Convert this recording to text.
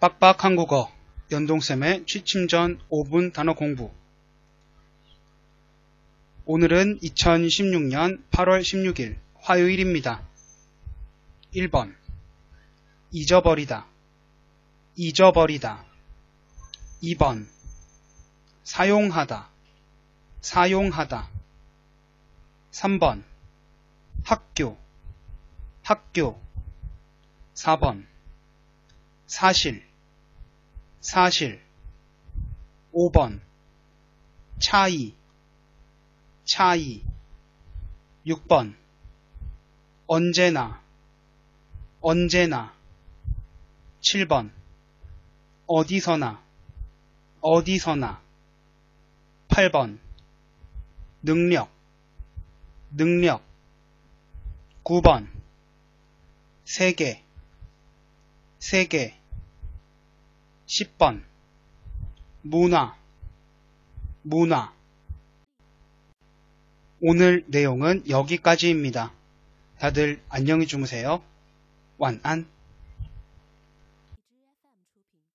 빡빡 한국어 연동쌤의 취침 전 5분 단어 공부. 오늘은 2016년 8월 16일 화요일입니다. 1번. 잊어버리다. 잊어버리다. 2번. 사용하다. 사용하다. 3번. 학교. 학교. 4번. 사실 사실 5번 차이 차이 6번 언제나 언제나 7번 어디서나 어디서나 8번 능력 능력 9번 세계 세계 10번 문화 문화 오늘 내용은 여기까지입니다. 다들 안녕히 주무세요.晚安。